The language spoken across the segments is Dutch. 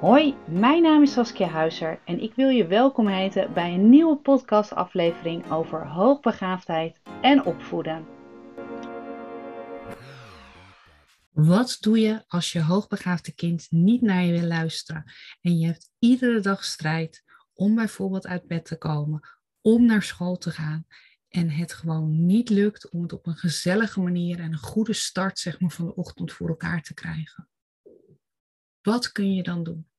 Hoi, mijn naam is Saskia Huizer en ik wil je welkom heten bij een nieuwe podcastaflevering over hoogbegaafdheid en opvoeden. Wat doe je als je hoogbegaafde kind niet naar je wil luisteren en je hebt iedere dag strijd om bijvoorbeeld uit bed te komen, om naar school te gaan en het gewoon niet lukt om het op een gezellige manier en een goede start zeg maar, van de ochtend voor elkaar te krijgen? Wat kun je dan doen?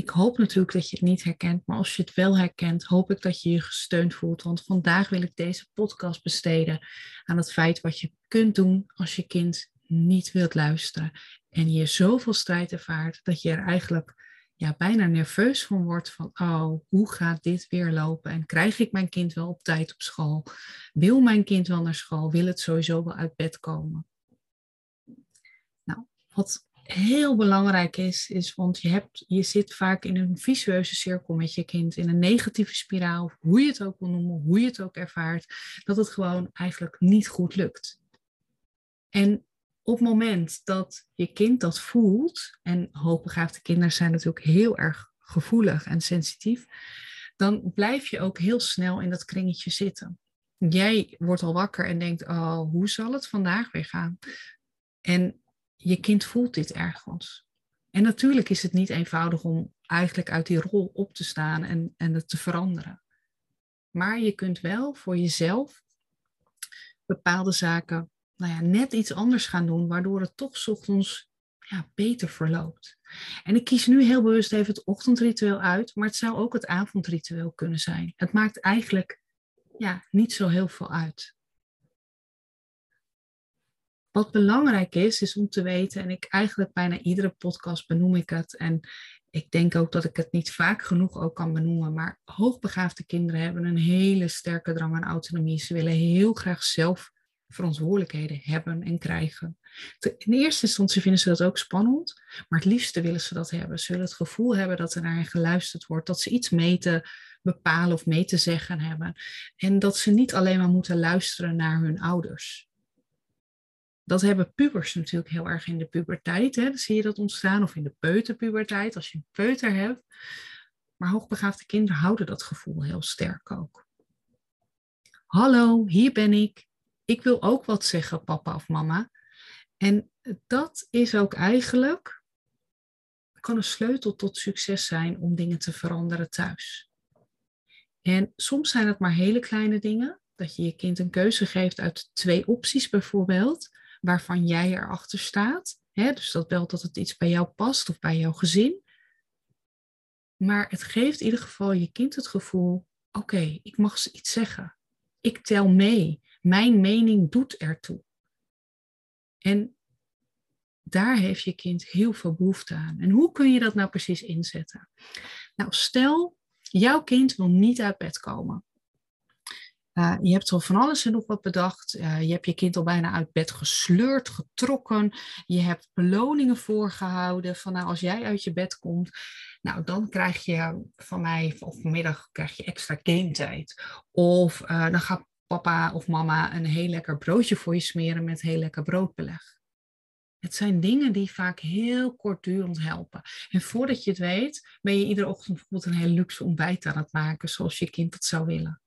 Ik hoop natuurlijk dat je het niet herkent, maar als je het wel herkent, hoop ik dat je je gesteund voelt. Want vandaag wil ik deze podcast besteden aan het feit wat je kunt doen als je kind niet wilt luisteren en je zoveel strijd ervaart dat je er eigenlijk ja, bijna nerveus van wordt van, oh, hoe gaat dit weer lopen? En krijg ik mijn kind wel op tijd op school? Wil mijn kind wel naar school? Wil het sowieso wel uit bed komen? Nou, wat heel belangrijk is, is want je, hebt, je zit vaak in een visueuze cirkel met je kind, in een negatieve spiraal, hoe je het ook wil noemen, hoe je het ook ervaart, dat het gewoon eigenlijk niet goed lukt. En op het moment dat je kind dat voelt, en hoogbegaafde kinderen zijn natuurlijk heel erg gevoelig en sensitief, dan blijf je ook heel snel in dat kringetje zitten. Jij wordt al wakker en denkt, oh, hoe zal het vandaag weer gaan? En je kind voelt dit ergens. En natuurlijk is het niet eenvoudig om eigenlijk uit die rol op te staan en, en het te veranderen. Maar je kunt wel voor jezelf bepaalde zaken nou ja, net iets anders gaan doen, waardoor het toch ochtends ja, beter verloopt. En ik kies nu heel bewust even het ochtendritueel uit, maar het zou ook het avondritueel kunnen zijn. Het maakt eigenlijk ja, niet zo heel veel uit. Wat belangrijk is, is om te weten, en ik eigenlijk bijna iedere podcast benoem ik het, en ik denk ook dat ik het niet vaak genoeg ook kan benoemen, maar hoogbegaafde kinderen hebben een hele sterke drang aan autonomie. Ze willen heel graag zelf verantwoordelijkheden hebben en krijgen. In eerste instantie vinden ze dat ook spannend, maar het liefste willen ze dat hebben. Ze willen het gevoel hebben dat er naar hen geluisterd wordt, dat ze iets mee te bepalen of mee te zeggen hebben. En dat ze niet alleen maar moeten luisteren naar hun ouders. Dat hebben pubers natuurlijk heel erg in de puberteit. Hè? Dan zie je dat ontstaan. Of in de peuterpuberteit, als je een peuter hebt. Maar hoogbegaafde kinderen houden dat gevoel heel sterk ook. Hallo, hier ben ik ik wil ook wat zeggen, papa of mama. En dat is ook eigenlijk, kan een sleutel tot succes zijn om dingen te veranderen thuis. En soms zijn het maar hele kleine dingen, dat je je kind een keuze geeft uit twee opties bijvoorbeeld, waarvan jij erachter staat. dus dat belt dat het iets bij jou past of bij jouw gezin. Maar het geeft in ieder geval je kind het gevoel, oké, ik mag iets zeggen. Ik tel mee. Mijn mening doet ertoe. En daar heeft je kind heel veel behoefte aan. En hoe kun je dat nou precies inzetten? Nou, stel, jouw kind wil niet uit bed komen. Uh, je hebt al van alles en nog wat bedacht. Uh, je hebt je kind al bijna uit bed gesleurd, getrokken. Je hebt beloningen voorgehouden van nou, als jij uit je bed komt, nou dan krijg je van mij, of vanmiddag krijg je extra game tijd. Of uh, dan gaat papa of mama een heel lekker broodje voor je smeren met heel lekker broodbeleg. Het zijn dingen die vaak heel kortdurend helpen. En voordat je het weet, ben je iedere ochtend bijvoorbeeld een heel luxe ontbijt aan het maken, zoals je kind het zou willen.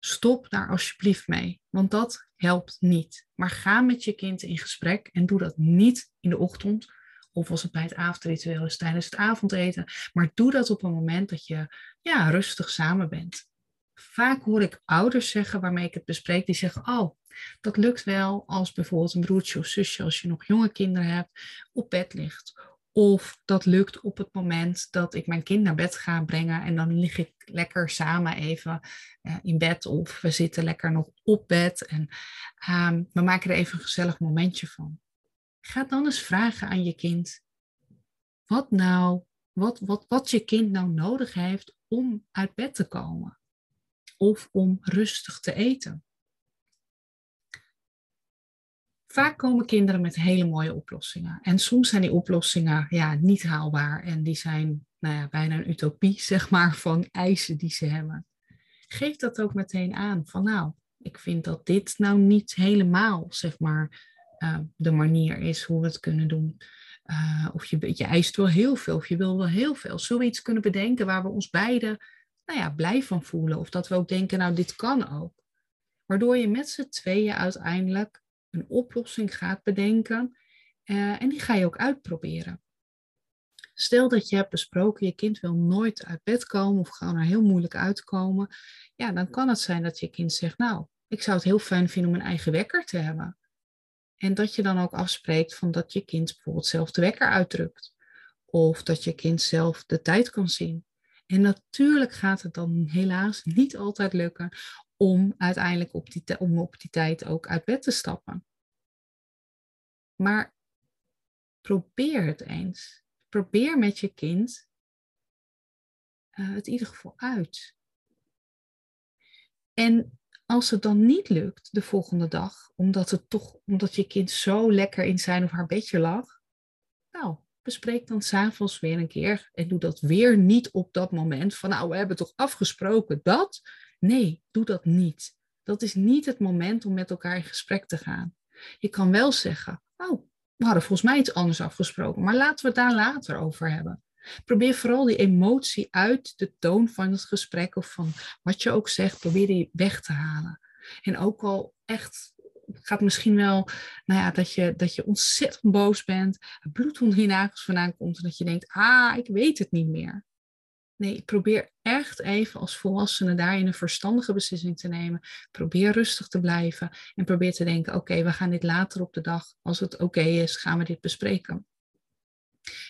Stop daar alsjeblieft mee, want dat helpt niet. Maar ga met je kind in gesprek en doe dat niet in de ochtend of als het bij het avondritueel is tijdens het avondeten. Maar doe dat op een moment dat je ja, rustig samen bent vaak hoor ik ouders zeggen waarmee ik het bespreek, die zeggen, oh, dat lukt wel als bijvoorbeeld een broertje of zusje, als je nog jonge kinderen hebt, op bed ligt. Of dat lukt op het moment dat ik mijn kind naar bed ga brengen en dan lig ik lekker samen even uh, in bed of we zitten lekker nog op bed en um, we maken er even een gezellig momentje van. Ga dan eens vragen aan je kind wat nou, wat, wat, wat je kind nou nodig heeft om uit bed te komen of om rustig te eten. Vaak komen kinderen met hele mooie oplossingen. En soms zijn die oplossingen ja, niet haalbaar en die zijn nou ja, bijna een utopie, zeg maar, van eisen die ze hebben. Geef dat ook meteen aan van nou, ik vind dat dit nou niet helemaal, zeg maar, de manier is hoe we het kunnen doen. of je, je eist wel heel veel, of je wil wel heel veel. Zullen we iets kunnen bedenken waar we ons beiden nou ja, blij van voelen? Of dat we ook denken, nou, dit kan ook. Waardoor je met z'n tweeën uiteindelijk een oplossing gaat bedenken. en die ga je ook uitproberen. Stel dat je hebt besproken, je kind wil nooit uit bed komen of gewoon er heel moeilijk uitkomen. Ja, dan kan het zijn dat je kind zegt, nou, ik zou het heel fijn vinden om een eigen wekker te hebben. En dat je dan ook afspreekt van dat je kind bijvoorbeeld zelf de wekker uitdrukt. Of dat je kind zelf de tijd kan zien. En natuurlijk gaat het dan helaas niet altijd lukken om uiteindelijk op die, om op die tijd ook uit bed te stappen. Maar probeer het eens probeer met je kind uh, het in ieder geval uit. En als het dan niet lukt de volgende dag, omdat, het toch, omdat je kind zo lekker in zijn of haar bedje lag, nou, bespreek dan s'avonds weer een keer en doe dat weer niet op dat moment van, nou, we hebben toch afgesproken dat? Nee, doe dat niet. Dat is niet het moment om met elkaar in gesprek te gaan. Je kan wel zeggen, oh, we hadden volgens mij iets anders afgesproken, maar laten we het daar later over hebben. Probeer vooral die emotie uit de toon van het gesprek of van wat je ook zegt, probeer die weg te halen. En ook al echt gaat misschien wel, nou ja, dat je, dat je ontzettend boos bent, bloed onder je nagels vandaan komt en dat je denkt, ah, ik weet het niet meer. Nee, probeer echt even als volwassene daarin een verstandige beslissing te nemen. Probeer rustig te blijven en probeer te denken: oké, we gaan dit later op de dag, als het oké is, gaan we dit bespreken.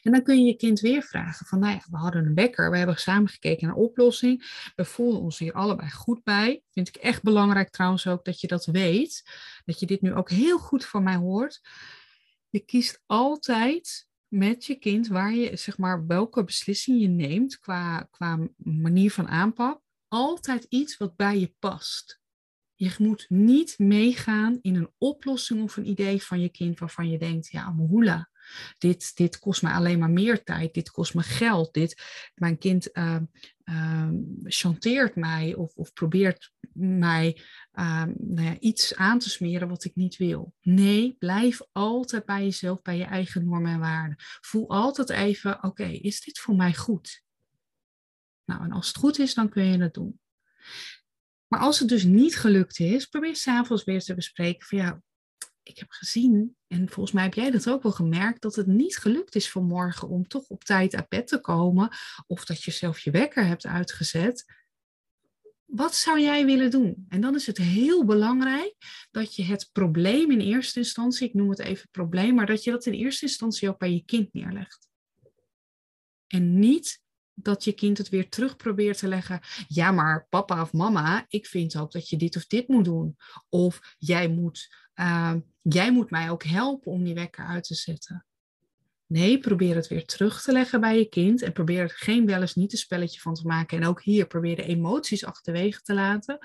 En dan kun je je kind weer vragen van, nou ja, we hadden een wekker, we hebben samen gekeken naar een oplossing, we voelen ons hier allebei goed bij. Vind ik echt belangrijk trouwens ook dat je dat weet, dat je dit nu ook heel goed van mij hoort. Je kiest altijd met je kind waar je, zeg maar, welke beslissing je neemt qua, qua manier van aanpak, altijd iets wat bij je past. Je moet niet meegaan in een oplossing of een idee van je kind waarvan je denkt, ja, hoela, dit, dit kost me alleen maar meer tijd, dit kost me geld, dit, mijn kind uh, uh, chanteert mij of, of probeert mij uh, nou ja, iets aan te smeren wat ik niet wil. Nee, blijf altijd bij jezelf, bij je eigen normen en waarden. Voel altijd even, oké, is dit voor mij goed? Nou, en als het goed is, dan kun je het doen. Maar als het dus niet gelukt is, probeer s'avonds weer te bespreken van ja, ik heb gezien, en volgens mij heb jij dat ook wel gemerkt, dat het niet gelukt is vanmorgen om toch op tijd uit bed te komen, of dat je zelf je wekker hebt uitgezet. Wat zou jij willen doen? En dan is het heel belangrijk dat je het probleem in eerste instantie, ik noem het even probleem, maar dat je dat in eerste instantie ook bij je kind neerlegt. En niet dat je kind het weer terug probeert te leggen. Ja, maar papa of mama, ik vind ook dat je dit of dit moet doen. Of jij moet, uh, jij moet mij ook helpen om die wekker uit te zetten. Nee, probeer het weer terug te leggen bij je kind en probeer er geen wel eens niet een spelletje van te maken. En ook hier probeer de emoties achterwege te laten.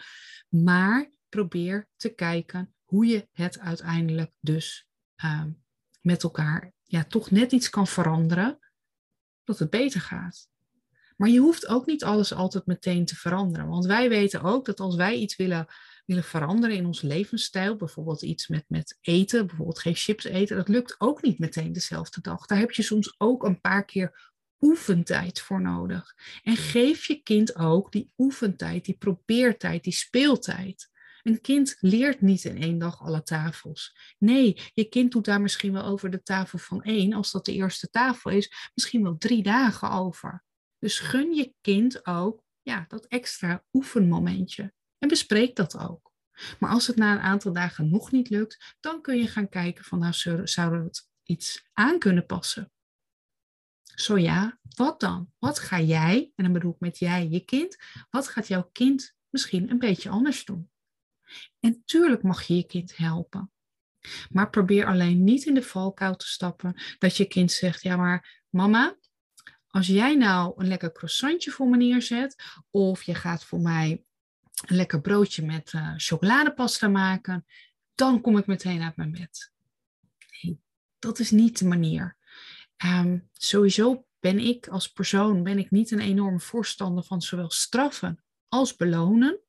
Maar probeer te kijken hoe je het uiteindelijk dus uh, met elkaar ja, toch net iets kan veranderen, dat het beter gaat. Maar je hoeft ook niet alles altijd meteen te veranderen. Want wij weten ook dat als wij iets willen, willen veranderen in onze levensstijl, bijvoorbeeld iets met, met eten, bijvoorbeeld geen chips eten, dat lukt ook niet meteen dezelfde dag. Daar heb je soms ook een paar keer oefentijd voor nodig. En geef je kind ook die oefentijd, die probeertijd, die speeltijd. Een kind leert niet in één dag alle tafels. Nee, je kind doet daar misschien wel over de tafel van één, als dat de eerste tafel is, misschien wel drie dagen over. Dus gun je kind ook ja, dat extra oefenmomentje. En bespreek dat ook. Maar als het na een aantal dagen nog niet lukt, dan kun je gaan kijken van nou zouden we het iets aan kunnen passen. Zo ja, wat dan? Wat ga jij, en dan bedoel ik met jij je kind, wat gaat jouw kind misschien een beetje anders doen? En tuurlijk mag je je kind helpen. Maar probeer alleen niet in de valkuil te stappen dat je kind zegt, ja maar mama, als jij nou een lekker croissantje voor me neerzet, of je gaat voor mij een lekker broodje met uh, chocoladepasta maken, dan kom ik meteen uit mijn bed. Nee, dat is niet de manier. Um, sowieso ben ik als persoon ben ik niet een enorme voorstander van zowel straffen als belonen.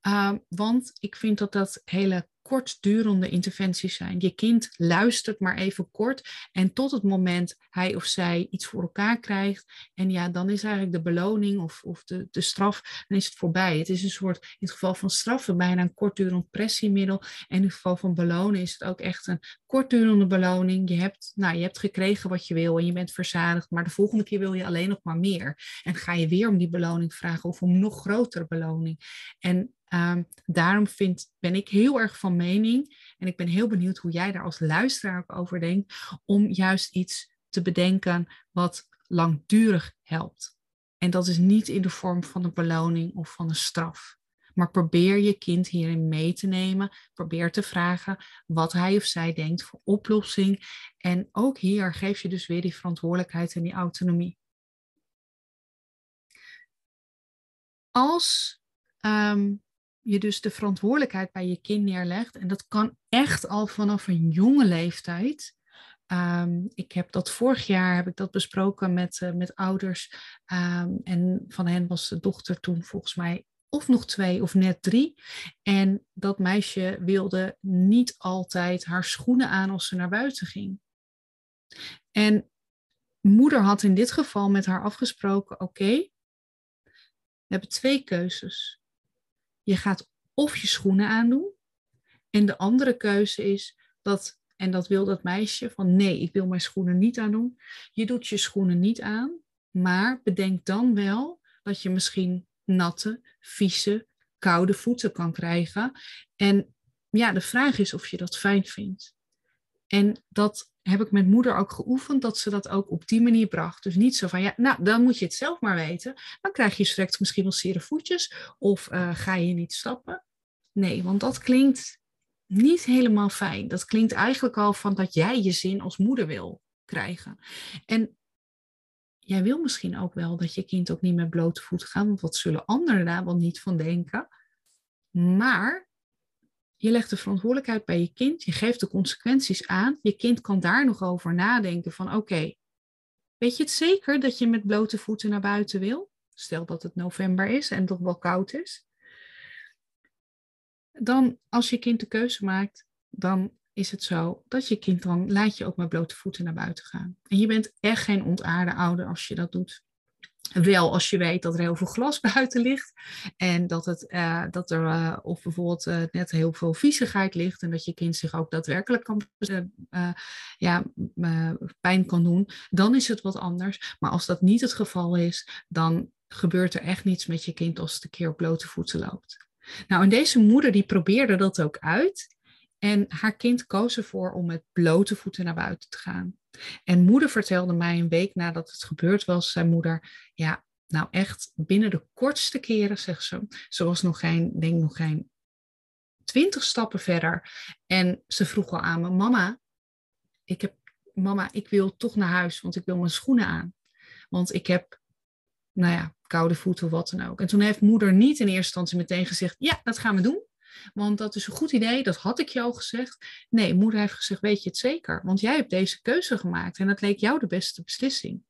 Um, want ik vind dat dat hele kortdurende interventies zijn. Je kind luistert maar even kort en tot het moment hij of zij iets voor elkaar krijgt. En ja, dan is eigenlijk de beloning of, of de, de straf, dan is het voorbij. Het is een soort, in het geval van straffen, bijna een kortdurend pressiemiddel. En in het geval van belonen is het ook echt een kortdurende beloning. Je hebt, nou, je hebt gekregen wat je wil en je bent verzadigd, maar de volgende keer wil je alleen nog maar meer. En ga je weer om die beloning vragen of om nog grotere beloning. En Um, daarom vind, ben ik heel erg van mening, en ik ben heel benieuwd hoe jij daar als luisteraar ook over denkt, om juist iets te bedenken wat langdurig helpt. En dat is niet in de vorm van een beloning of van een straf. Maar probeer je kind hierin mee te nemen. Probeer te vragen wat hij of zij denkt voor oplossing. En ook hier geef je dus weer die verantwoordelijkheid en die autonomie. Als um, je dus de verantwoordelijkheid bij je kind neerlegt. En dat kan echt al vanaf een jonge leeftijd. Um, ik heb dat vorig jaar heb ik dat besproken met, uh, met ouders. Um, en van hen was de dochter toen volgens mij of nog twee of net drie. En dat meisje wilde niet altijd haar schoenen aan als ze naar buiten ging. En moeder had in dit geval met haar afgesproken: oké, we hebben twee keuzes. Je gaat of je schoenen aandoen. En de andere keuze is dat, en dat wil dat meisje, van nee, ik wil mijn schoenen niet aandoen. Je doet je schoenen niet aan, maar bedenk dan wel dat je misschien natte, vieze, koude voeten kan krijgen. En ja, de vraag is of je dat fijn vindt. En dat heb ik met moeder ook geoefend, dat ze dat ook op die manier bracht. Dus niet zo van, ja, nou, dan moet je het zelf maar weten. Dan krijg je straks misschien wel zere voetjes of uh, ga je niet stappen. Nee, want dat klinkt niet helemaal fijn. Dat klinkt eigenlijk al van dat jij je zin als moeder wil krijgen. En jij wil misschien ook wel dat je kind ook niet met blote voeten gaat, want wat zullen anderen daar wel niet van denken? Maar je legt de verantwoordelijkheid bij je kind, je geeft de consequenties aan. Je kind kan daar nog over nadenken van oké, weet je het zeker dat je met blote voeten naar buiten wil? Stel dat het november is en toch wel koud is. Dan als je kind de keuze maakt, dan is het zo dat je kind dan laat je ook met blote voeten naar buiten gaan. En je bent echt geen ontaarde ouder als je dat doet. Wel als je weet dat er heel veel glas buiten ligt en dat, het, uh, dat er uh, of bijvoorbeeld uh, net heel veel viezigheid ligt en dat je kind zich ook daadwerkelijk kan, ja, pijn kan doen, dan is het wat anders. Maar als dat niet het geval is, dan gebeurt er echt niets met je kind als het een keer op blote voeten loopt. Nou, en deze moeder die probeerde dat ook uit en haar kind koos ervoor om met blote voeten naar buiten te gaan. En moeder vertelde mij een week nadat het gebeurd was, zijn moeder, ja, nou echt binnen de kortste keren, zegt ze, ze was nog geen, denk nog geen twintig stappen verder. En ze vroeg al aan me, mama, ik heb, mama, ik wil toch naar huis, want ik wil mijn schoenen aan. Want ik heb, nou ja, koude voeten wat dan ook. En toen heeft moeder niet in eerste instantie meteen gezegd, ja, dat gaan we doen. Want dat is een goed idee, dat had ik al gezegd. Nee, moeder heeft gezegd, weet je het zeker? Want jij hebt deze keuze gemaakt en dat leek jou de beste beslissing.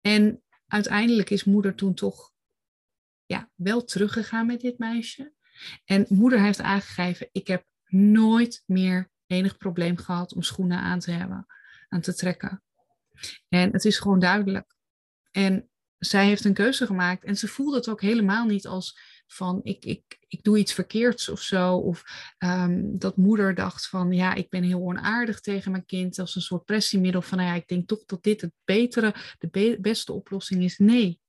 En uiteindelijk is moeder toen toch ja, wel teruggegaan met dit meisje. En moeder heeft aangegeven, ik heb nooit meer enig probleem gehad om schoenen aan te hebben, aan te trekken. En het is gewoon duidelijk. En zij heeft een keuze gemaakt en ze voelde het ook helemaal niet als van ik, ik, ik doe iets verkeerds of zo. Of um, dat moeder dacht van ja, ik ben heel onaardig tegen mijn kind. Als een soort pressiemiddel van nou ja, ik denk toch dat dit het betere, de beste oplossing is. Nee,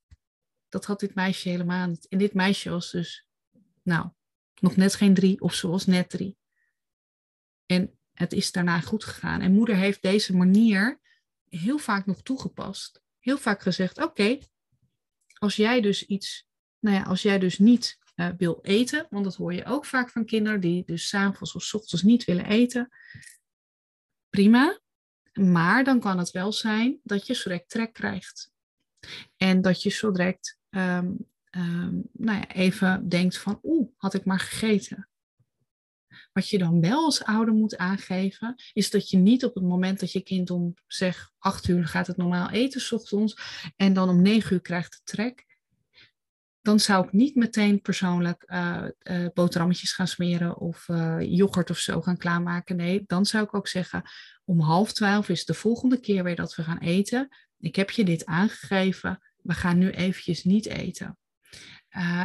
dat had dit meisje helemaal niet. En dit meisje was dus, nou, nog net geen drie of was net drie. En het is daarna goed gegaan. En moeder heeft deze manier heel vaak nog toegepast. Heel vaak gezegd, oké, als jij dus iets nou ja, als jij dus niet uh, wil eten, want dat hoor je ook vaak van kinderen die dus s'avonds of s ochtends niet willen eten, prima. Maar dan kan het wel zijn dat je zo trek krijgt. En dat je zo direct um, um, nou ja, even denkt van, oeh, had ik maar gegeten. Wat je dan wel als ouder moet aangeven, is dat je niet op het moment dat je kind om zeg acht uur gaat het normaal eten s ochtends en dan om negen uur krijgt het trek, dan zou ik niet meteen persoonlijk uh, uh, boterhammetjes gaan smeren of uh, yoghurt of zo gaan klaarmaken. Nee, dan zou ik ook zeggen, om half twaalf is de volgende keer weer dat we gaan eten. Ik heb je dit aangegeven, we gaan nu eventjes niet eten.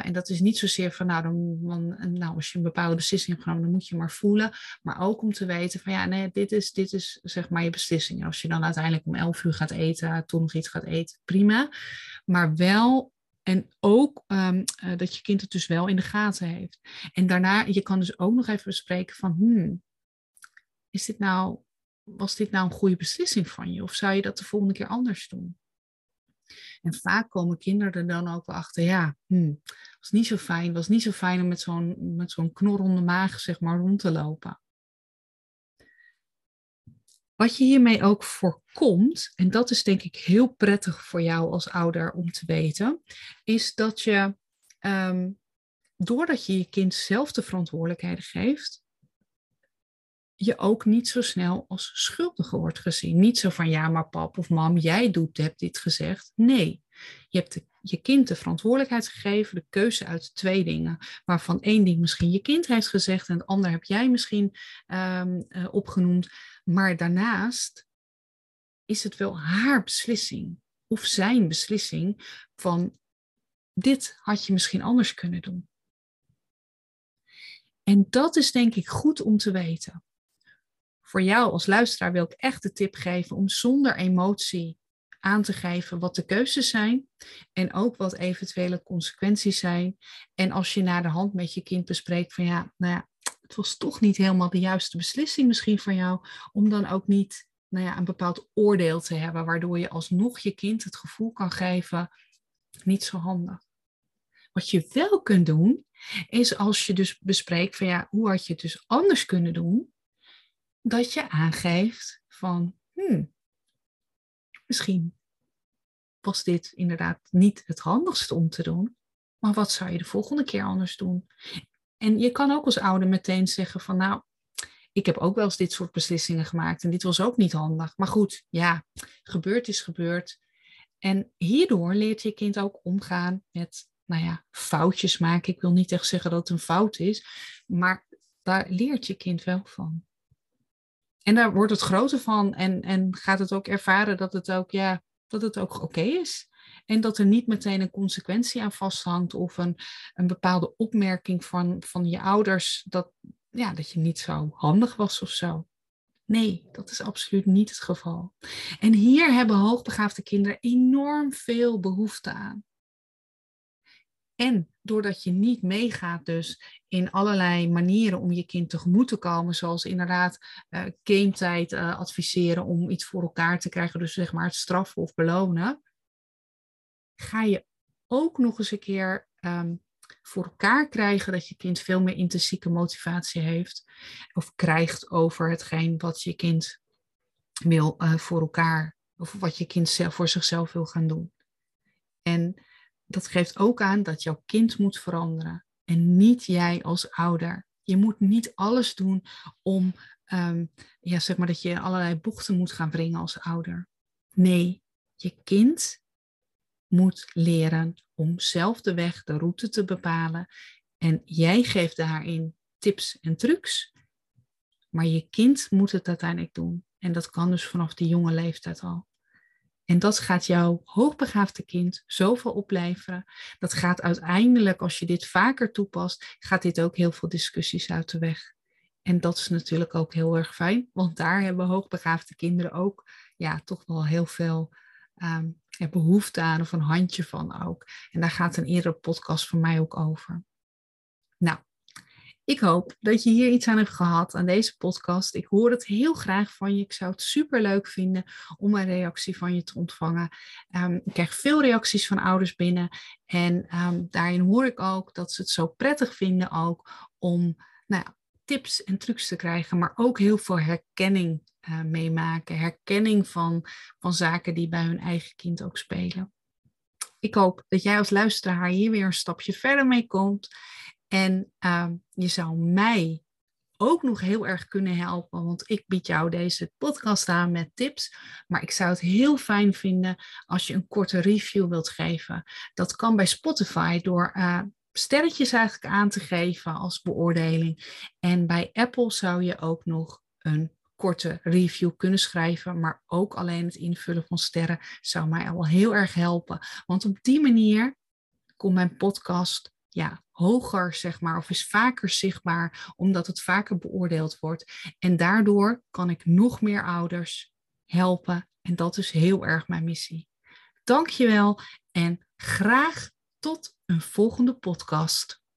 en dat is niet zozeer van, nou, dan, nou, als je een bepaalde beslissing hebt genomen, dan moet je maar voelen. Maar ook om te weten van, ja, nee, dit is, dit is zeg maar je beslissing. Als je dan uiteindelijk om elf uur gaat eten, toch nog iets gaat eten, prima. Maar wel en ook um, uh, dat je kind het dus wel in de gaten heeft. En daarna, je kan dus ook nog even bespreken van, hmm, is dit nou, was dit nou een goede beslissing van je? Of zou je dat de volgende keer anders doen? En vaak komen kinderen er dan ook wel achter, ja, hmm, was niet zo fijn, was niet zo fijn om met zo'n, met zo'n knorrende maag, zeg maar, rond te lopen. Wat je hiermee ook voorkomt, en dat is denk ik heel prettig voor jou als ouder om te weten, is dat je, um, doordat je je kind zelf de verantwoordelijkheden geeft, je ook niet zo snel als schuldige wordt gezien. Niet zo van ja, maar pap of mam, jij doet, hebt dit gezegd. Nee, je hebt je kind de verantwoordelijkheid gegeven, de keuze uit twee dingen, waarvan één ding misschien je kind heeft gezegd en het ander heb jij misschien um, uh, opgenoemd. Maar daarnaast is het wel haar beslissing of zijn beslissing van dit had je misschien anders kunnen doen. En dat is denk ik goed om te weten. Voor jou als luisteraar wil ik echt de tip geven om zonder emotie aan te geven wat de keuzes zijn en ook wat eventuele consequenties zijn. En als je naar de hand met je kind bespreekt van ja, nou ja, het was toch niet helemaal de juiste beslissing misschien voor jou, om dan ook niet nou ja, een bepaald oordeel te hebben, waardoor je alsnog je kind het gevoel kan geven, niet zo handig. Wat je wel kunt doen, is als je dus bespreekt van ja, hoe had je het dus anders kunnen doen, dat je aangeeft van, hmm, misschien was dit inderdaad niet het handigste om te doen, maar wat zou je de volgende keer anders doen? En je kan ook als ouder meteen zeggen van nou, ik heb ook wel eens dit soort beslissingen gemaakt en dit was ook niet handig. Maar goed, ja, gebeurd is gebeurd. En hierdoor leert je kind ook omgaan met, nou ja, foutjes maken. Ik wil niet echt zeggen dat het een fout is, maar daar leert je kind wel van. En daar wordt het groter van en, en gaat het ook ervaren dat het ook, ja, dat het ook oké is. En dat er niet meteen een consequentie aan vasthangt of een, een bepaalde opmerking van, van je ouders dat, ja, dat je niet zo handig was of zo. Nee, dat is absoluut niet het geval. En hier hebben hoogbegaafde kinderen enorm veel behoefte aan. En doordat je niet meegaat dus in allerlei manieren om je kind tegemoet te komen, zoals inderdaad uh, game tijd uh, adviseren om iets voor elkaar te krijgen, dus zeg maar het straffen of belonen, ga je ook nog eens een keer um, voor elkaar krijgen dat je kind veel meer intrinsieke motivatie heeft of krijgt over hetgeen wat je kind wil uh, voor elkaar of wat je kind zelf voor zichzelf wil gaan doen. En dat geeft ook aan dat jouw kind moet veranderen en niet jij als ouder. Je moet niet alles doen om, um, ja, zeg maar dat je allerlei bochten moet gaan brengen als ouder. Nee, je kind moet leren om zelf de weg, de route te bepalen. En jij geeft daarin tips en trucs. Maar je kind moet het uiteindelijk doen. En dat kan dus vanaf die jonge leeftijd al. En dat gaat jouw hoogbegaafde kind zoveel opleveren. Dat gaat uiteindelijk, als je dit vaker toepast, gaat dit ook heel veel discussies uit de weg. En dat is natuurlijk ook heel erg fijn, want daar hebben hoogbegaafde kinderen ook ja, toch wel heel veel um, behoefte aan of een handje van ook. En daar gaat een eerdere podcast van mij ook over. Ik hoop dat je hier iets aan hebt gehad aan deze podcast. Ik hoor het heel graag van je. Ik zou het super leuk vinden om een reactie van je te ontvangen. Um, ik krijg veel reacties van ouders binnen. En um, daarin hoor ik ook dat ze het zo prettig vinden ook om nou ja, tips en trucs te krijgen, maar ook heel veel herkenning uh, meemaken. Herkenning van, van zaken die bij hun eigen kind ook spelen. Ik hoop dat jij als luisteraar hier weer een stapje verder mee komt. En uh, je zou mij ook nog heel erg kunnen helpen, want ik bied jou deze podcast aan met tips. Maar ik zou het heel fijn vinden als je een korte review wilt geven. Dat kan bij Spotify door uh, sterretjes eigenlijk aan te geven als beoordeling. En bij Apple zou je ook nog een korte review kunnen schrijven, maar ook alleen het invullen van sterren zou mij al heel erg helpen. Want op die manier komt mijn podcast ja, hoger, zeg maar, of is vaker zichtbaar, omdat het vaker beoordeeld wordt. En daardoor kan ik nog meer ouders helpen. En dat is heel erg mijn missie. Dankjewel en graag tot een volgende podcast.